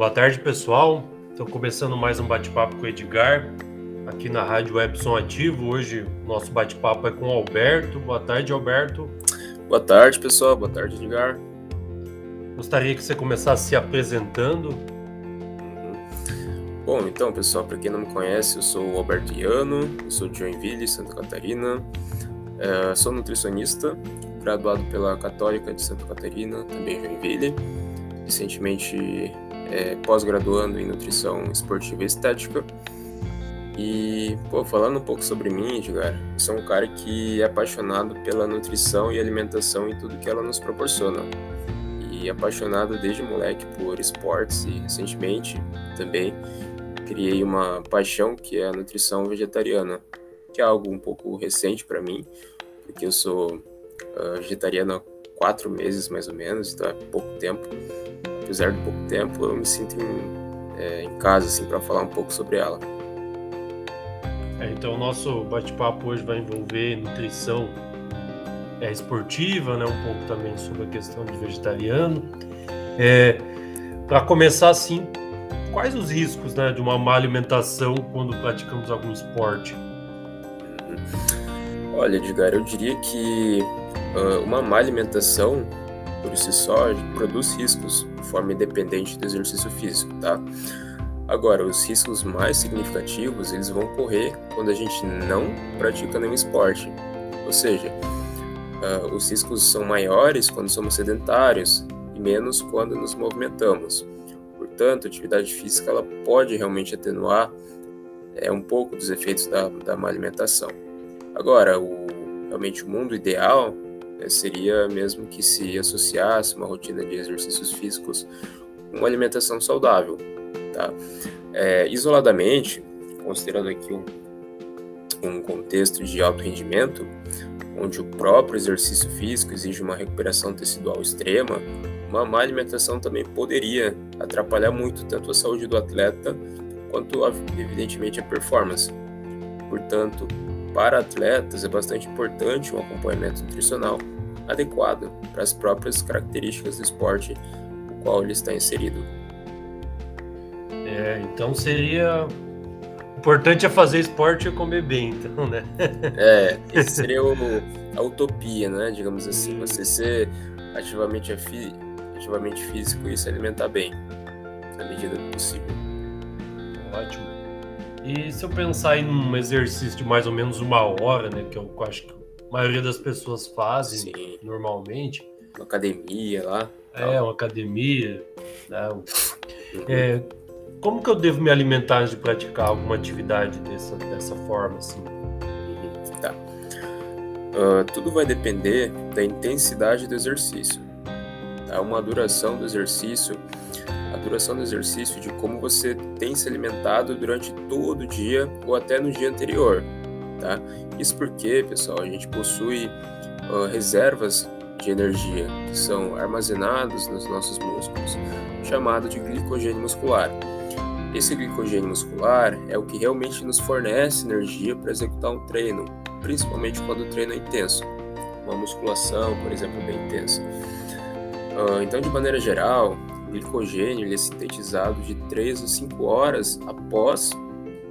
Boa tarde, pessoal. Estou começando mais um bate-papo com o Edgar, aqui na Rádio Webson Ativo. Hoje, nosso bate-papo é com o Alberto. Boa tarde, Alberto. Boa tarde, pessoal. Boa tarde, Edgar. Gostaria que você começasse se apresentando. Uhum. Bom, então, pessoal, para quem não me conhece, eu sou o Alberto Iano, eu sou de Joinville, Santa Catarina. É, sou nutricionista, graduado pela Católica de Santa Catarina, também Joinville. Recentemente é, pós-graduando em nutrição esportiva e estética. E, pô, falando um pouco sobre mim, Edgar, sou um cara que é apaixonado pela nutrição e alimentação e tudo que ela nos proporciona. E apaixonado desde moleque por esportes e recentemente também criei uma paixão que é a nutrição vegetariana, que é algo um pouco recente para mim, porque eu sou uh, vegetariano há quatro meses mais ou menos, então é pouco tempo apesar de pouco tempo, eu me sinto em, é, em casa assim para falar um pouco sobre ela. É, então, o nosso bate-papo hoje vai envolver nutrição é, esportiva, né? um pouco também sobre a questão de vegetariano. É, para começar, assim, quais os riscos né, de uma má alimentação quando praticamos algum esporte? Olha, Edgar, eu diria que uh, uma má alimentação por si só produz riscos de forma independente do exercício físico, tá? Agora, os riscos mais significativos, eles vão ocorrer quando a gente não pratica nenhum esporte. Ou seja, uh, os riscos são maiores quando somos sedentários e menos quando nos movimentamos. Portanto, a atividade física ela pode realmente atenuar é, um pouco dos efeitos da, da má alimentação. Agora, o, realmente o mundo ideal seria mesmo que se associasse uma rotina de exercícios físicos com uma alimentação saudável. Tá? É, isoladamente, considerando aqui um, um contexto de alto rendimento, onde o próprio exercício físico exige uma recuperação tecidual extrema, uma má alimentação também poderia atrapalhar muito tanto a saúde do atleta quanto, evidentemente, a performance. Portanto, para atletas, é bastante importante um acompanhamento nutricional adequado para as próprias características do esporte no qual ele está inserido. É, então seria importante é fazer esporte e comer bem, então, né? É, esse seria o, a utopia, né? Digamos assim, você ser ativamente, ativamente físico e se alimentar bem, na medida do possível. Ótimo. E se eu pensar em um exercício de mais ou menos uma hora, né, que eu acho que a maioria das pessoas fazem Sim. normalmente. Uma academia lá. É, uma academia. Né? Uhum. É, como que eu devo me alimentar antes de praticar alguma atividade dessa, dessa forma, assim? Uhum. Tá. Uh, tudo vai depender da intensidade do exercício. Tá? Uma duração do exercício a duração do exercício de como você tem se alimentado durante todo o dia ou até no dia anterior, tá? Isso porque, pessoal, a gente possui uh, reservas de energia que são armazenadas nos nossos músculos, chamado de glicogênio muscular. Esse glicogênio muscular é o que realmente nos fornece energia para executar um treino, principalmente quando o treino é intenso, uma musculação, por exemplo, bem intensa. Uh, então, de maneira geral, glicogênio ele é sintetizado de 3 a 5 horas após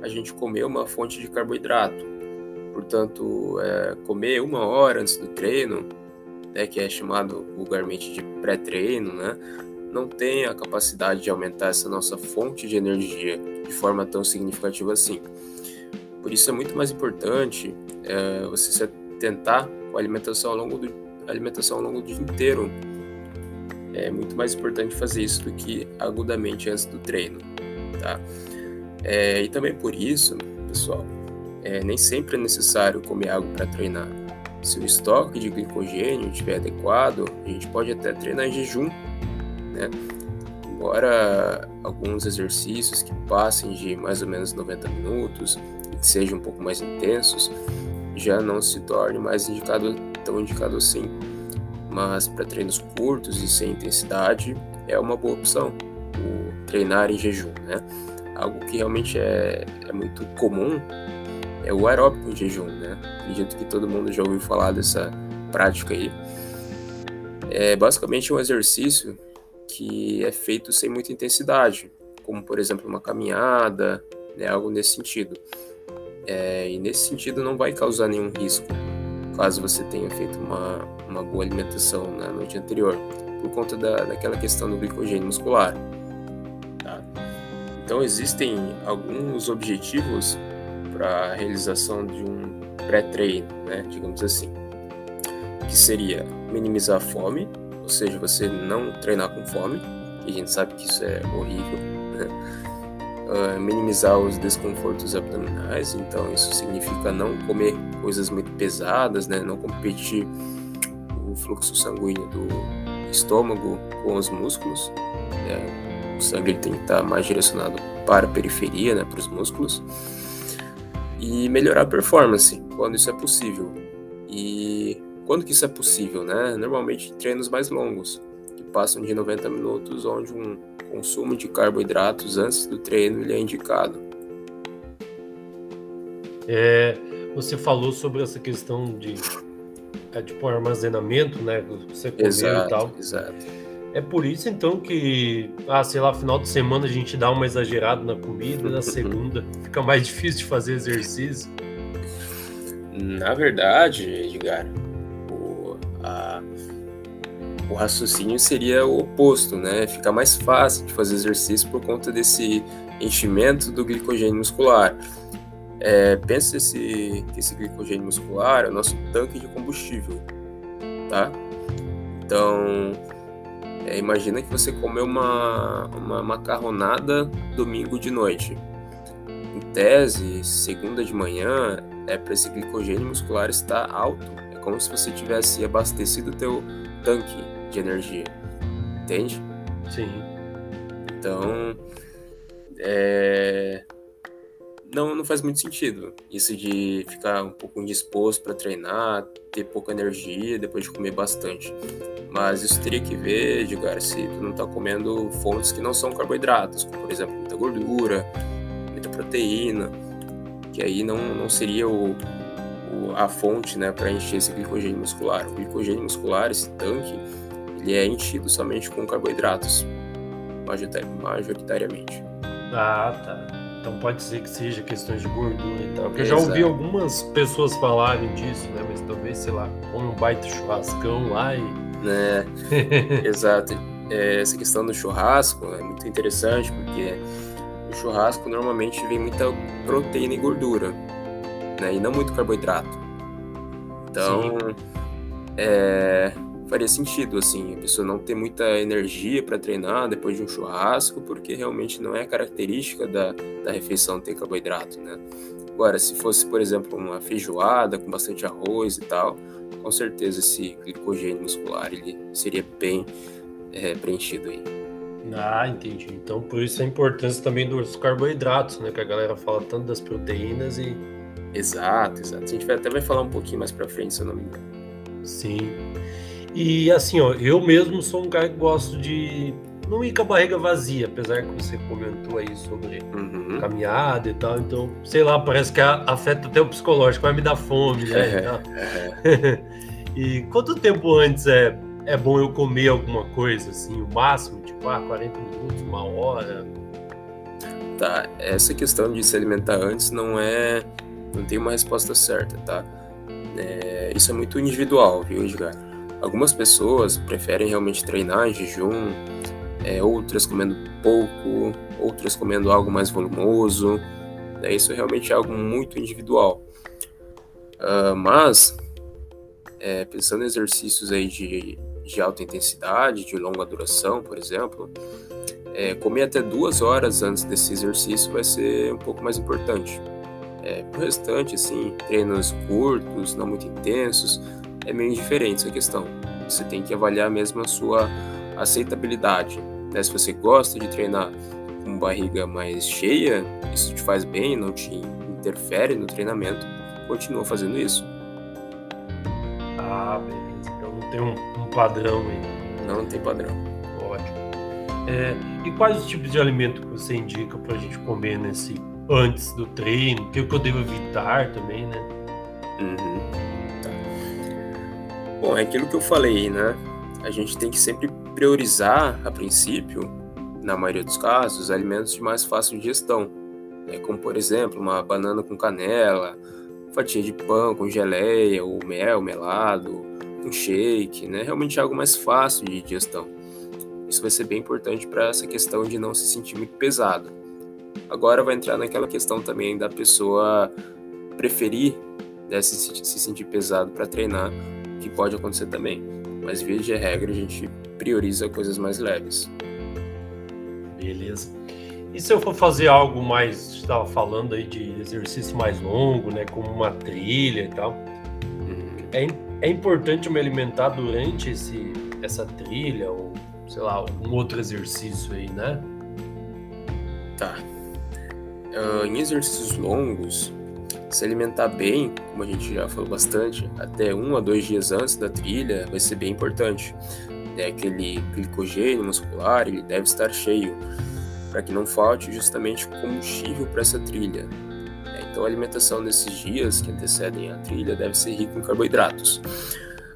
a gente comer uma fonte de carboidrato. Portanto, é, comer uma hora antes do treino, né, que é chamado vulgarmente de pré-treino, né, não tem a capacidade de aumentar essa nossa fonte de energia de forma tão significativa assim. Por isso é muito mais importante é, você se atentar com a alimentação ao longo do alimentação ao longo do dia inteiro, é muito mais importante fazer isso do que agudamente antes do treino, tá? É, e também por isso, pessoal, é, nem sempre é necessário comer água para treinar. Se o estoque de glicogênio estiver adequado, a gente pode até treinar em jejum, né? Embora alguns exercícios que passem de mais ou menos 90 minutos e que sejam um pouco mais intensos, já não se torne mais indicado tão indicado assim mas para treinos curtos e sem intensidade é uma boa opção o treinar em jejum, né? Algo que realmente é, é muito comum é o aeróbico em jejum, né? Acredito que todo mundo já ouviu falar dessa prática aí. É basicamente um exercício que é feito sem muita intensidade, como por exemplo uma caminhada, né, algo nesse sentido. É, e nesse sentido não vai causar nenhum risco caso você tenha feito uma, uma boa alimentação na noite anterior, por conta da, daquela questão do glicogênio muscular. Tá? Então existem alguns objetivos para a realização de um pré-treino, né, digamos assim, que seria minimizar a fome, ou seja, você não treinar com fome, e a gente sabe que isso é horrível, né? Uh, minimizar os desconfortos abdominais, então isso significa não comer coisas muito pesadas, né? não competir o fluxo sanguíneo do estômago com os músculos. Né? O sangue tem que estar mais direcionado para a periferia, né? para os músculos. E melhorar a performance, quando isso é possível. E quando que isso é possível? Né? Normalmente treinos mais longos, que passam de 90 minutos, onde um consumo de carboidratos antes do treino ele é indicado. É, você falou sobre essa questão de é, tipo armazenamento, né? Você comeu exato, e tal. Exato. É por isso então que, ah, sei lá, final de semana a gente dá uma exagerada na comida, na segunda fica mais difícil de fazer exercício. Na verdade, Edgar, o, a, o raciocínio seria o oposto, né? Fica mais fácil de fazer exercício por conta desse enchimento do glicogênio muscular. É, pensa esse, que esse glicogênio muscular é o nosso tanque de combustível, tá? Então, é, imagina que você comeu uma, uma macarronada domingo de noite. Em tese, segunda de manhã, é para esse glicogênio muscular estar alto. É como se você tivesse abastecido o teu tanque de energia. Entende? Sim. Então, é... não, não faz muito sentido isso de ficar um pouco indisposto para treinar, ter pouca energia depois de comer bastante. Mas isso teria que ver, Edgar, se tu não está comendo fontes que não são carboidratos, como por exemplo muita gordura, muita proteína, que aí não, não seria o, o a fonte né, para encher esse glicogênio muscular. O glicogênio muscular, esse tanque, ele é enchido somente com carboidratos, majoritariamente. Ah, tá. Então pode ser que seja questões de gordura e tal. Porque eu já ouvi algumas pessoas falarem disso, né? Mas talvez, sei lá, come um baita churrascão lá e. Né? Exato. É, essa questão do churrasco é muito interessante porque o churrasco normalmente vem muita proteína e gordura, né? E não muito carboidrato. Então, é, faria sentido, assim, a pessoa não ter muita energia para treinar depois de um churrasco, porque realmente não é característica da, da refeição ter carboidrato, né? Agora, se fosse, por exemplo, uma feijoada com bastante arroz e tal, com certeza esse glicogênio muscular ele seria bem é, preenchido aí. Ah, entendi. Então, por isso a importância também dos carboidratos, né? Que a galera fala tanto das proteínas e. Exato, exato. A gente até vai falar um pouquinho mais para frente, se eu não me engano. Sim. E assim, ó, eu mesmo sou um cara que gosto de não ir com a barriga vazia, apesar que você comentou aí sobre uhum. caminhada e tal. Então, sei lá, parece que afeta até o psicológico, vai me dar fome, né? É, e quanto tempo antes é, é bom eu comer alguma coisa, assim, o máximo, tipo, ah, 40 minutos, uma hora? Tá, essa questão de se alimentar antes não é. Não tem uma resposta certa, tá? É, isso é muito individual, viu, Edgar? Algumas pessoas preferem realmente treinar em jejum, é, outras comendo pouco, outras comendo algo mais volumoso. Né? Isso realmente é algo muito individual. Uh, mas, é, pensando em exercícios aí de, de alta intensidade, de longa duração, por exemplo, é, comer até duas horas antes desse exercício vai ser um pouco mais importante. É, o restante, assim, treinos curtos, não muito intensos, é meio indiferente essa questão. Você tem que avaliar mesmo a sua aceitabilidade. Né? Se você gosta de treinar com barriga mais cheia, isso te faz bem, não te interfere no treinamento, continua fazendo isso. Ah, beleza. Então não tem um, um padrão aí. Não, não tem padrão. Ótimo. É, e quais os tipos de alimento que você indica para a gente comer nesse antes do treino? O que eu devo evitar também, né? Uhum. Bom, é aquilo que eu falei, né? A gente tem que sempre priorizar, a princípio, na maioria dos casos, alimentos de mais fácil digestão, né? como por exemplo uma banana com canela, fatia de pão com geleia, ou mel, melado, um shake, né? realmente algo mais fácil de digestão. Isso vai ser bem importante para essa questão de não se sentir muito pesado. Agora vai entrar naquela questão também da pessoa preferir né, se, se sentir pesado para treinar, que pode acontecer também. Mas via de regra a gente prioriza coisas mais leves. Beleza. E se eu for fazer algo mais, estava falando aí de exercício mais longo, né, como uma trilha e tal, uhum. é, é importante eu me alimentar durante esse, essa trilha ou, sei lá, algum outro exercício aí, né? Tá. Uh, em exercícios longos, se alimentar bem, como a gente já falou bastante, até um a dois dias antes da trilha vai ser bem importante. É aquele glicogênio muscular ele deve estar cheio para que não falte justamente combustível para essa trilha. É, então a alimentação nesses dias que antecedem a trilha deve ser rica em carboidratos.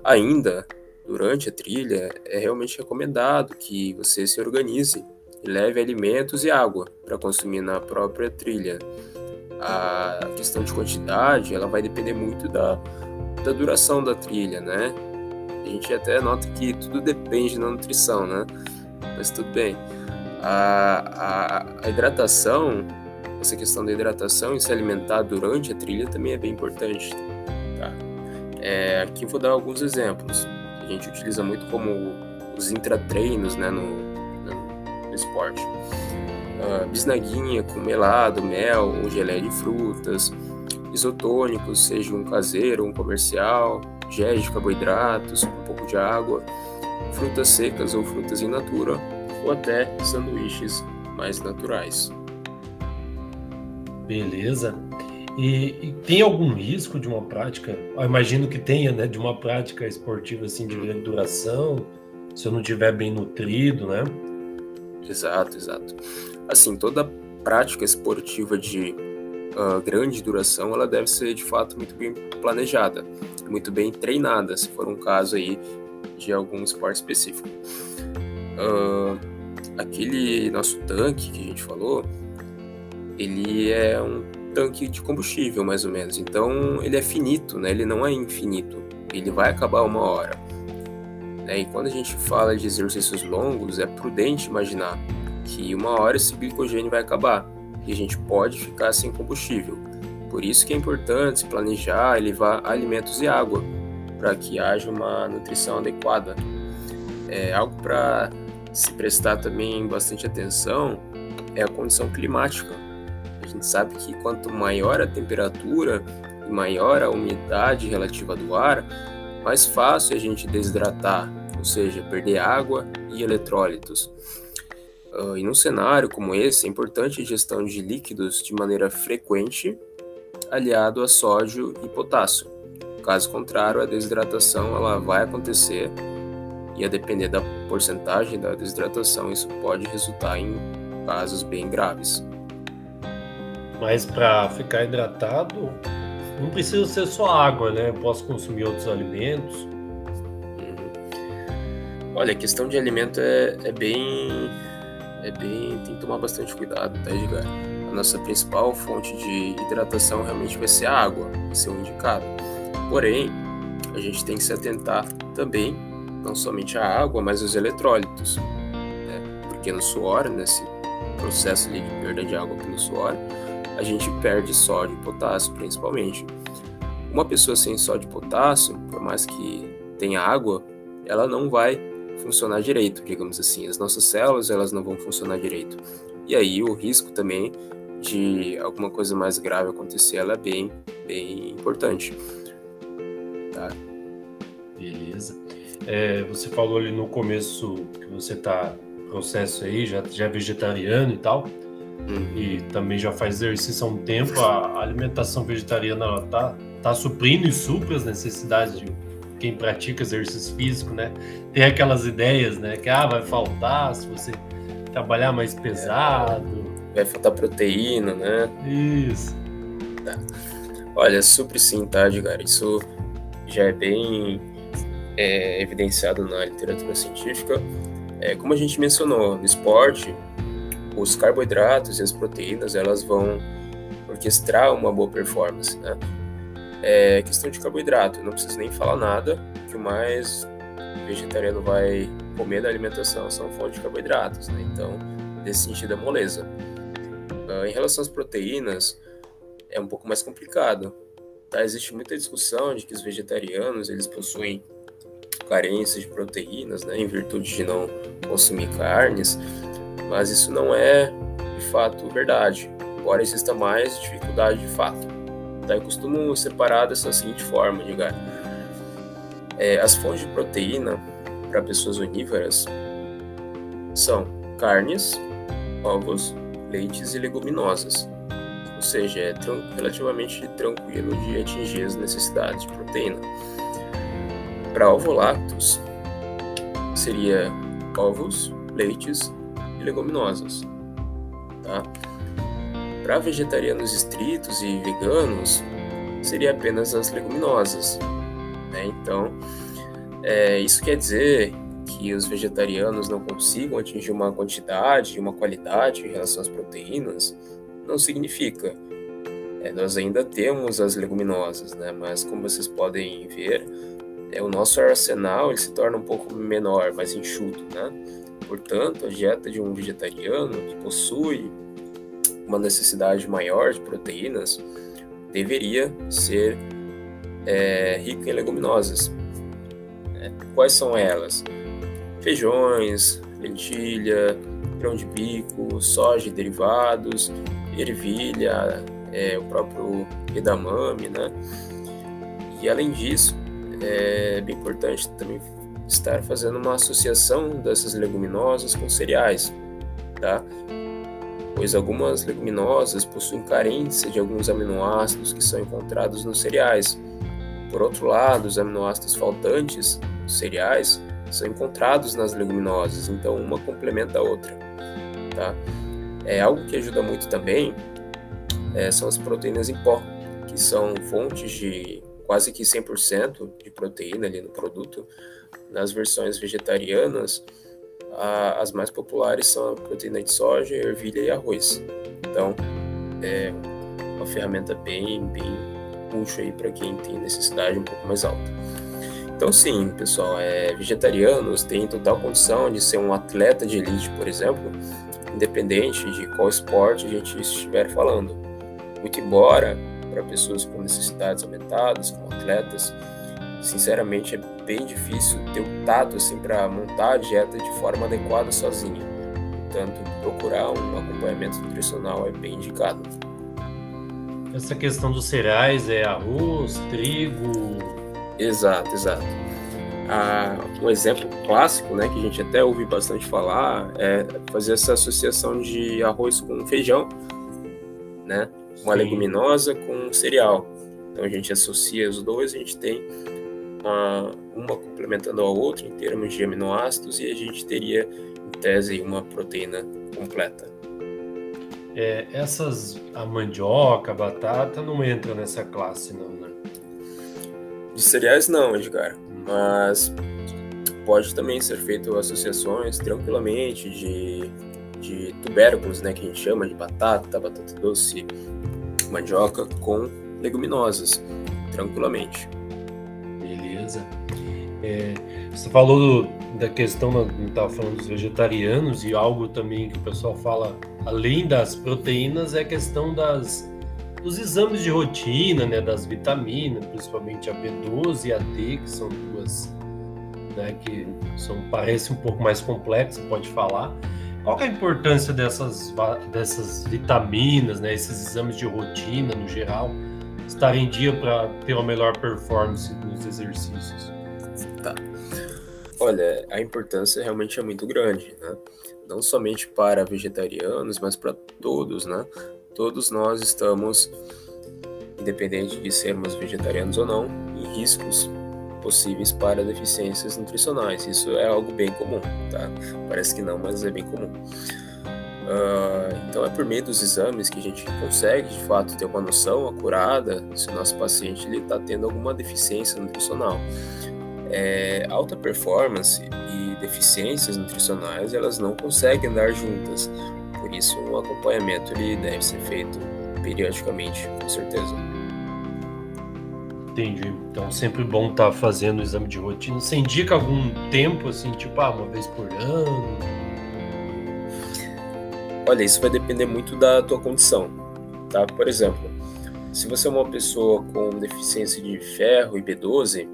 Ainda durante a trilha é realmente recomendado que você se organize e leve alimentos e água para consumir na própria trilha a questão de quantidade ela vai depender muito da, da duração da trilha, né? A gente até nota que tudo depende da nutrição, né? Mas tudo bem. A, a, a hidratação, essa questão da hidratação e se alimentar durante a trilha também é bem importante. Tá? É, aqui vou dar alguns exemplos a gente utiliza muito como os intratreinos né, no, no, no esporte uh, bisnaguinha com melado, mel ou geleia de frutas, isotônicos, seja um caseiro ou um comercial, gel de carboidratos, um pouco de água, frutas secas ou frutas in natura, ou até sanduíches mais naturais. Beleza. E, e, tem algum risco de uma prática? Eu imagino que tenha, né? De uma prática esportiva assim de grande duração, se eu não estiver bem nutrido, né? Exato, exato. Assim, toda prática esportiva de uh, grande duração, ela deve ser de fato muito bem planejada, muito bem treinada, se for um caso aí de algum esporte específico. Uh, aquele nosso tanque que a gente falou, ele é um tanque de combustível, mais ou menos. Então, ele é finito, né? Ele não é infinito. Ele vai acabar uma hora. Né? E quando a gente fala de exercícios longos, é prudente imaginar que uma hora esse glicogênio vai acabar e a gente pode ficar sem combustível. Por isso que é importante se planejar e levar alimentos e água para que haja uma nutrição adequada. É algo para se prestar também bastante atenção é a condição climática. A gente sabe que quanto maior a temperatura e maior a umidade relativa do ar, mais fácil é a gente desidratar, ou seja, perder água e eletrólitos. Uh, e num cenário como esse, é importante a ingestão de líquidos de maneira frequente, aliado a sódio e potássio. Caso contrário, a desidratação ela vai acontecer e a depender da porcentagem da desidratação, isso pode resultar em casos bem graves. Mas para ficar hidratado, não precisa ser só água, né? Eu posso consumir outros alimentos. Uhum. Olha, a questão de alimento é, é bem é bem. tem que tomar bastante cuidado, tá, Edgar? A nossa principal fonte de hidratação realmente vai ser a água, vai ser o indicado. Porém, a gente tem que se atentar também, não somente à água, mas aos eletrólitos. Né? Porque no suor, nesse processo de perda de água pelo suor, a gente perde sódio e potássio, principalmente. Uma pessoa sem sódio e potássio, por mais que tenha água, ela não vai funcionar direito, digamos assim. As nossas células elas não vão funcionar direito. E aí o risco também de alguma coisa mais grave acontecer, ela é bem, bem importante. Tá? Beleza. É, você falou ali no começo que você está processo aí, já, já é vegetariano e tal, uhum. e também já faz exercício há um tempo. A alimentação vegetariana ela tá, tá suprindo e supre as necessidades de quem pratica exercício físico, né? Tem aquelas ideias, né? Que ah, vai faltar se você trabalhar mais pesado. Vai faltar proteína, né? Isso. Tá. Olha, super sim, tá, Edgar? Isso já é bem é, evidenciado na literatura científica. É, como a gente mencionou, no esporte, os carboidratos e as proteínas elas vão orquestrar uma boa performance, né? É questão de carboidrato, não preciso nem falar nada, que o mais vegetariano vai comer da alimentação são fontes de carboidratos, né? Então, nesse sentido é moleza. Uh, em relação às proteínas, é um pouco mais complicado. Tá? Existe muita discussão de que os vegetarianos eles possuem carências de proteínas, né, em virtude de não consumir carnes, mas isso não é de fato verdade, embora exista mais dificuldade de fato. Tá? Eu costumo separar dessa seguinte forma, diga, é, as fontes de proteína para pessoas onívoras são carnes, ovos, leites e leguminosas. Ou seja, é tran relativamente tranquilo de atingir as necessidades de proteína. Para ovolactos, seria ovos, leites e leguminosas. Tá? Para vegetarianos estritos e veganos, seria apenas as leguminosas. Né? Então, é, isso quer dizer que os vegetarianos não consigam atingir uma quantidade uma qualidade em relação às proteínas, não significa. É, nós ainda temos as leguminosas, né? mas como vocês podem ver, é, o nosso arsenal ele se torna um pouco menor, mais enxuto, né? Portanto, a dieta de um vegetariano que possui uma necessidade maior de proteínas deveria ser é, rica em leguminosas. É, quais são elas? Feijões, lentilha, grão de bico, soja e derivados, ervilha, é, o próprio edamame, né? E além disso, é bem importante também estar fazendo uma associação dessas leguminosas com cereais, tá? Pois algumas leguminosas possuem carência de alguns aminoácidos que são encontrados nos cereais. Por outro lado, os aminoácidos faltantes nos cereais são encontrados nas leguminosas, então uma complementa a outra, tá? É algo que ajuda muito também é, são as proteínas em pó, que são fontes de quase que 100% de proteína ali no produto. Nas versões vegetarianas, a, as mais populares são a proteína de soja, ervilha e arroz. Então, é uma ferramenta bem, bem útil aí para quem tem necessidade um pouco mais alta. Então, sim, pessoal, é, vegetarianos têm total condição de ser um atleta de elite, por exemplo, independente de qual esporte a gente estiver falando. Muito embora para pessoas com necessidades aumentadas, com atletas. Sinceramente, é bem difícil ter o tato assim para montar a dieta de forma adequada sozinho. Portanto, procurar um acompanhamento nutricional é bem indicado. Essa questão dos cereais é arroz, trigo. Exato, exato. Ah, um exemplo clássico, né, que a gente até ouve bastante falar, é fazer essa associação de arroz com feijão, né? uma Sim. leguminosa com um cereal. Então a gente associa os dois, a gente tem uma, uma complementando a outra em termos de aminoácidos e a gente teria, em tese, uma proteína completa. É, essas, a mandioca, a batata, não entra nessa classe, não, né? De cereais, não, Edgar. Hum. Mas pode também ser feito associações tranquilamente de, de tubérculos, né, que a gente chama de batata, batata doce, mandioca com leguminosas, tranquilamente. É, você falou do, da questão, estava falando dos vegetarianos, e algo também que o pessoal fala, além das proteínas, é a questão das, dos exames de rotina, né, das vitaminas, principalmente a B12 e a D, que são duas né, que são, parece um pouco mais complexas, pode falar. Qual é a importância dessas, dessas vitaminas, né, esses exames de rotina no geral, estar em dia para ter uma melhor performance nos exercícios? Tá. Olha, a importância realmente é muito grande, né? Não somente para vegetarianos, mas para todos, né? Todos nós estamos, independente de sermos vegetarianos ou não, em riscos possíveis para deficiências nutricionais. Isso é algo bem comum, tá? Parece que não, mas é bem comum. Uh, então é por meio dos exames que a gente consegue de fato ter uma noção acurada se o nosso paciente está tendo alguma deficiência nutricional. É, alta performance e deficiências nutricionais elas não conseguem andar juntas. Por isso um acompanhamento ele deve ser feito periodicamente, com certeza. Entendi. Então sempre bom estar tá fazendo o exame de rotina. Você indica algum tempo, assim, tipo, ah, uma vez por ano? Olha, isso vai depender muito da tua condição, tá? Por exemplo, se você é uma pessoa com deficiência de ferro e B12,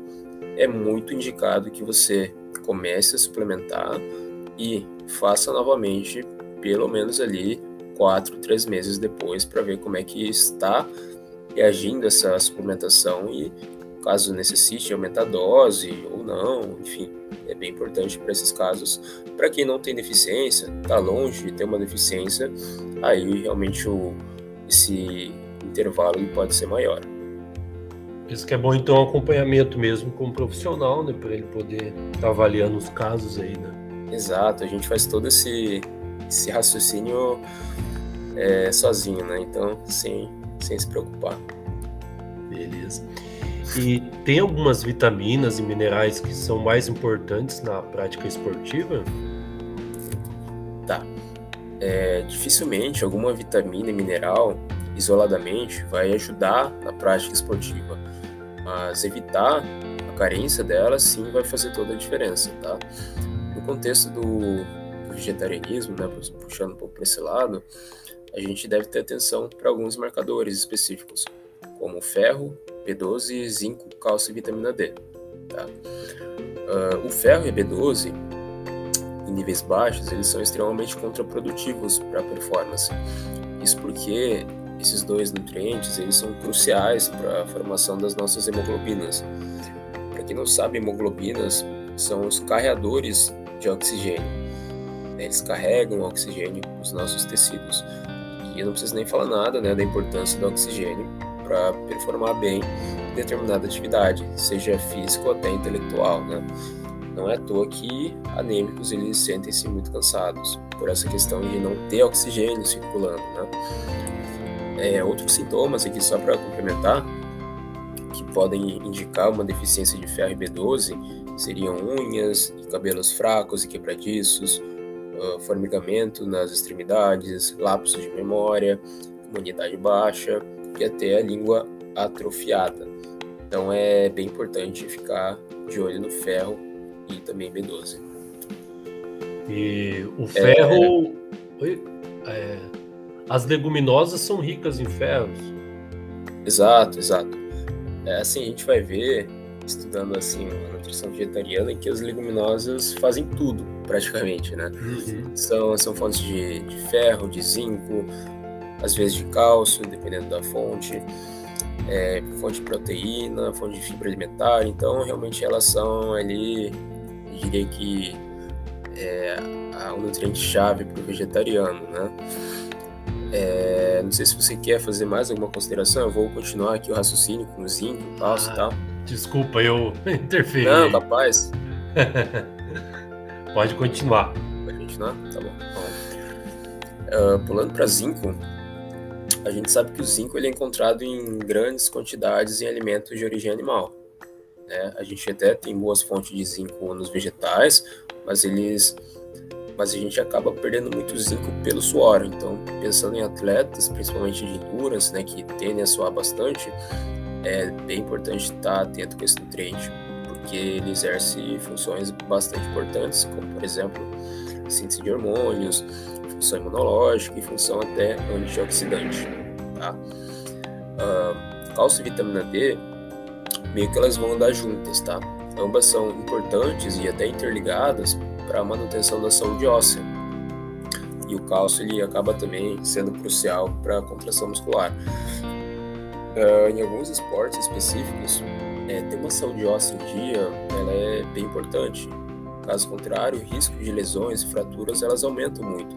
é muito indicado que você comece a suplementar e faça novamente, pelo menos ali quatro, três meses depois, para ver como é que está reagindo essa suplementação e caso necessite aumentar a dose ou não, enfim, é bem importante para esses casos. Para quem não tem deficiência, está longe de ter uma deficiência, aí realmente o, esse intervalo pode ser maior. Isso que é bom então acompanhamento mesmo com um profissional, né, para ele poder estar tá avaliando os casos aí, né? Exato, a gente faz todo esse, esse raciocínio é, sozinho, né? Então, sem sem se preocupar. Beleza. E tem algumas vitaminas e minerais que são mais importantes na prática esportiva? Tá. É, dificilmente alguma vitamina e mineral isoladamente vai ajudar na prática esportiva, mas evitar a carência dela sim vai fazer toda a diferença, tá? No contexto do vegetarianismo, né, puxando um pouco para esse lado, a gente deve ter atenção para alguns marcadores específicos, como ferro, B12, zinco, cálcio e vitamina D. Tá? Uh, o ferro e a B12, em níveis baixos, eles são extremamente contraprodutivos para a performance. Isso porque esses dois nutrientes eles são cruciais para a formação das nossas hemoglobinas. Para quem não sabe, hemoglobinas são os carreadores de oxigênio. Eles carregam oxigênio nos nossos tecidos. E eu não preciso nem falar nada né, da importância do oxigênio para performar bem determinada atividade, seja física ou até intelectual. Né? Não é à toa que anêmicos eles sentem-se muito cansados por essa questão de não ter oxigênio circulando. Né? É, outros sintomas aqui, só para complementar, que podem indicar uma deficiência de ferro e B12 seriam unhas e cabelos fracos e quebradiços, uh, formigamento nas extremidades, lapsos de memória, imunidade baixa e até a língua atrofiada. Então é bem importante ficar de olho no ferro e também B12. E o ferro. É... É... As leguminosas são ricas em ferros. Exato, exato. É, assim, a gente vai ver, estudando assim a nutrição vegetariana, que as leguminosas fazem tudo praticamente, né? Uhum. São, são fontes de, de, ferro, de zinco, às vezes de cálcio, dependendo da fonte, é, fonte de proteína, fonte de fibra alimentar. Então, realmente elas são ali, eu diria que é o nutriente-chave para o vegetariano, né? É, não sei se você quer fazer mais alguma consideração, eu vou continuar aqui o raciocínio com o zinco, cálcio ah, e tal. Desculpa, eu interferi. Não, capaz. Pode continuar. Pode continuar? Tá bom. Uh, pulando para zinco, a gente sabe que o zinco ele é encontrado em grandes quantidades em alimentos de origem animal. Né? A gente até tem boas fontes de zinco nos vegetais, mas eles mas a gente acaba perdendo muito zinco pelo suor. Então, pensando em atletas, principalmente de endurance, né, que tendem a suar bastante, é bem importante estar atento com esse nutriente porque ele exerce funções bastante importantes, como por exemplo síntese de hormônios, função imunológica e função até antioxidante. Tá? Uh, cálcio e vitamina D, meio que elas vão andar juntas, tá? Ambas são importantes e até interligadas para a manutenção da saúde óssea. E o cálcio ele acaba também sendo crucial para a contração muscular. Uh, em alguns esportes específicos, é, ter uma saúde óssea em dia ela é bem importante. Caso contrário, o risco de lesões e fraturas elas aumentam muito.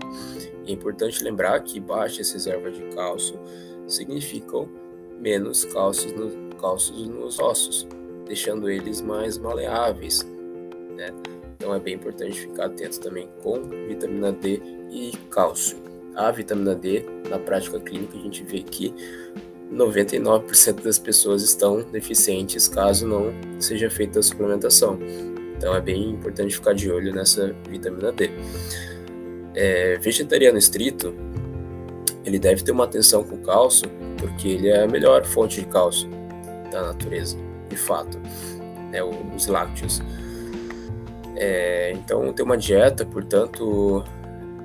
É importante lembrar que baixas reservas de cálcio significam menos cálcio, no, nos ossos, deixando eles mais maleáveis. Né? Então é bem importante ficar atento também com vitamina D e cálcio. A vitamina D, na prática clínica, a gente vê que 99% das pessoas estão deficientes caso não seja feita a suplementação. Então é bem importante ficar de olho nessa vitamina D. É, vegetariano estrito, ele deve ter uma atenção com o cálcio, porque ele é a melhor fonte de cálcio da natureza, de fato, né, os lácteos. É, então, ter uma dieta, portanto,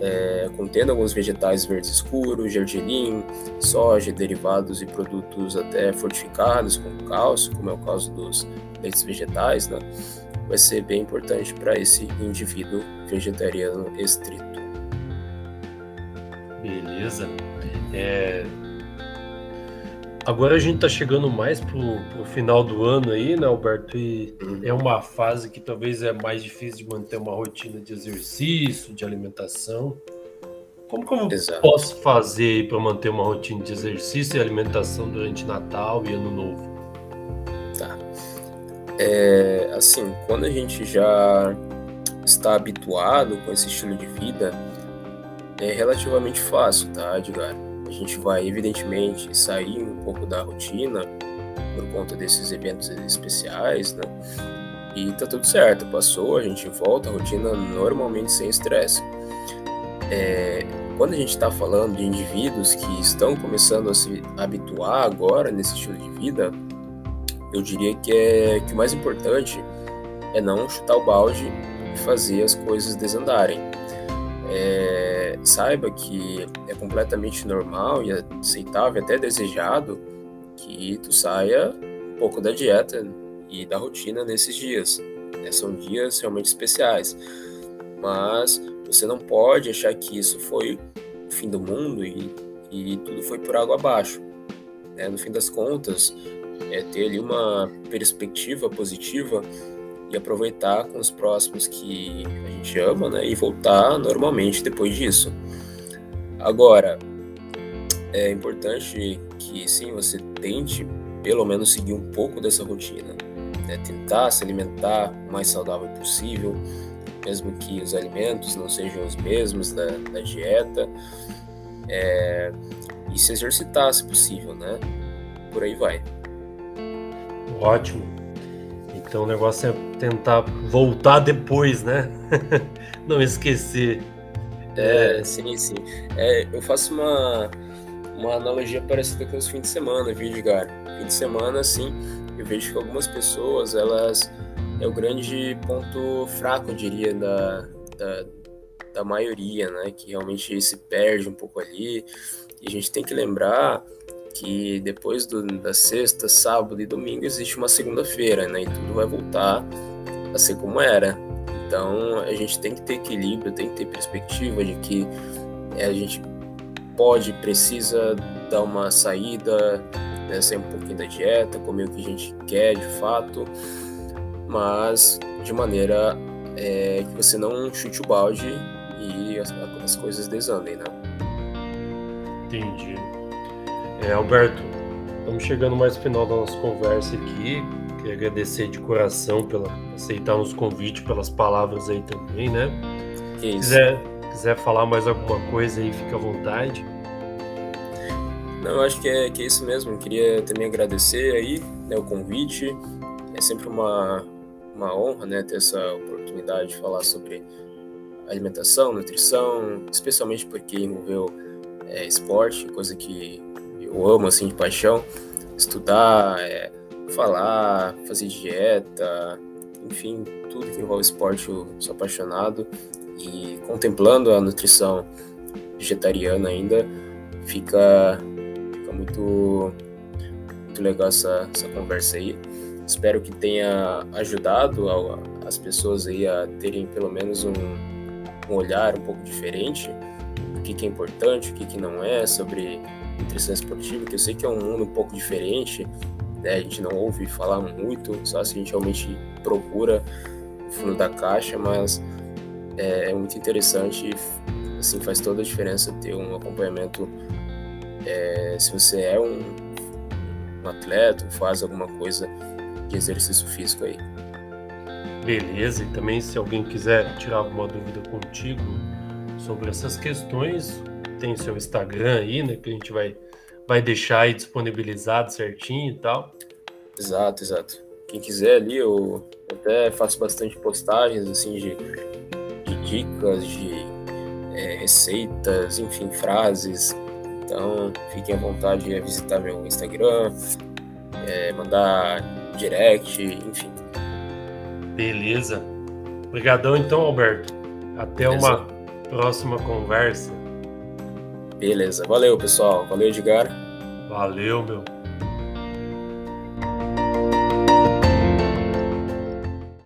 é, contendo alguns vegetais verdes escuros, gergelim, soja, derivados e produtos até fortificados com cálcio, como é o caso dos leites vegetais, né, vai ser bem importante para esse indivíduo vegetariano estrito. Beleza. É... Agora a gente está chegando mais pro, pro final do ano aí, né, Alberto? E uhum. é uma fase que talvez é mais difícil de manter uma rotina de exercício, de alimentação. Como que eu Exato. posso fazer para manter uma rotina de exercício e alimentação durante Natal e Ano Novo? É, assim, quando a gente já está habituado com esse estilo de vida, é relativamente fácil, tá, Edgar? A gente vai, evidentemente, sair um pouco da rotina por conta desses eventos especiais, né? E tá tudo certo, passou, a gente volta à rotina normalmente sem estresse. É, quando a gente está falando de indivíduos que estão começando a se habituar agora nesse estilo de vida, eu diria que, é, que o mais importante é não chutar o balde e fazer as coisas desandarem é, saiba que é completamente normal e aceitável, até desejado, que tu saia um pouco da dieta e da rotina nesses dias. Né? São dias realmente especiais. Mas você não pode achar que isso foi o fim do mundo e, e tudo foi por água abaixo. Né? No fim das contas, é ter ali uma perspectiva positiva e aproveitar com os próximos que a gente ama, né? E voltar normalmente depois disso. Agora, é importante que sim, você tente pelo menos seguir um pouco dessa rotina. Né? Tentar se alimentar o mais saudável possível, mesmo que os alimentos não sejam os mesmos da, da dieta. É, e se exercitar, se possível, né? Por aí vai. Ótimo. Então o negócio é tentar voltar depois, né? Não esquecer. É, sim, sim. É, eu faço uma, uma analogia parecida com os fins de semana, viu, Edgar? Fim de semana, sim, eu vejo que algumas pessoas, elas. É o grande ponto fraco, eu diria, da, da, da maioria, né? Que realmente se perde um pouco ali. E a gente tem que lembrar que depois do, da sexta, sábado e domingo existe uma segunda-feira, né? E tudo vai voltar a ser como era. Então a gente tem que ter equilíbrio, tem que ter perspectiva de que é, a gente pode, precisa dar uma saída, né, sair um pouquinho da dieta, comer o que a gente quer de fato, mas de maneira é, que você não chute o balde e as, as coisas desandem, né? Entendi. É, Alberto, estamos chegando mais no final da nossa conversa aqui. Queria agradecer de coração pela aceitar os convites, pelas palavras aí também, né? Isso. Quiser, quiser falar mais alguma coisa aí, fica à vontade. Não, eu acho que é, que é isso mesmo. Queria também agradecer aí né, o convite. É sempre uma, uma honra né, ter essa oportunidade de falar sobre alimentação, nutrição, especialmente porque envolveu é, esporte, coisa que eu amo assim de paixão, estudar, é, falar, fazer dieta, enfim, tudo que envolve esporte eu sou apaixonado e contemplando a nutrição vegetariana ainda fica, fica muito, muito legal essa, essa conversa aí. Espero que tenha ajudado as pessoas aí a terem pelo menos um, um olhar um pouco diferente do que, que é importante, o que, que não é, sobre nutrição esportiva, que eu sei que é um mundo um pouco diferente, né? A gente não ouve falar muito, só se a gente realmente procura o fundo da caixa, mas é, é muito interessante, assim, faz toda a diferença ter um acompanhamento. É, se você é um, um atleta, faz alguma coisa de exercício físico aí. Beleza, e também se alguém quiser tirar alguma dúvida contigo sobre essas questões, tem seu Instagram aí, né? Que a gente vai, vai deixar aí disponibilizado certinho e tal. Exato, exato. Quem quiser ali, eu até faço bastante postagens assim de, de dicas, de é, receitas, enfim, frases Então, fiquem à vontade de visitar meu Instagram, é, mandar direct, enfim. Beleza. Obrigadão então, Alberto. Até Beleza. uma próxima conversa. Beleza. Valeu, pessoal. Valeu, Edgar. Valeu, meu.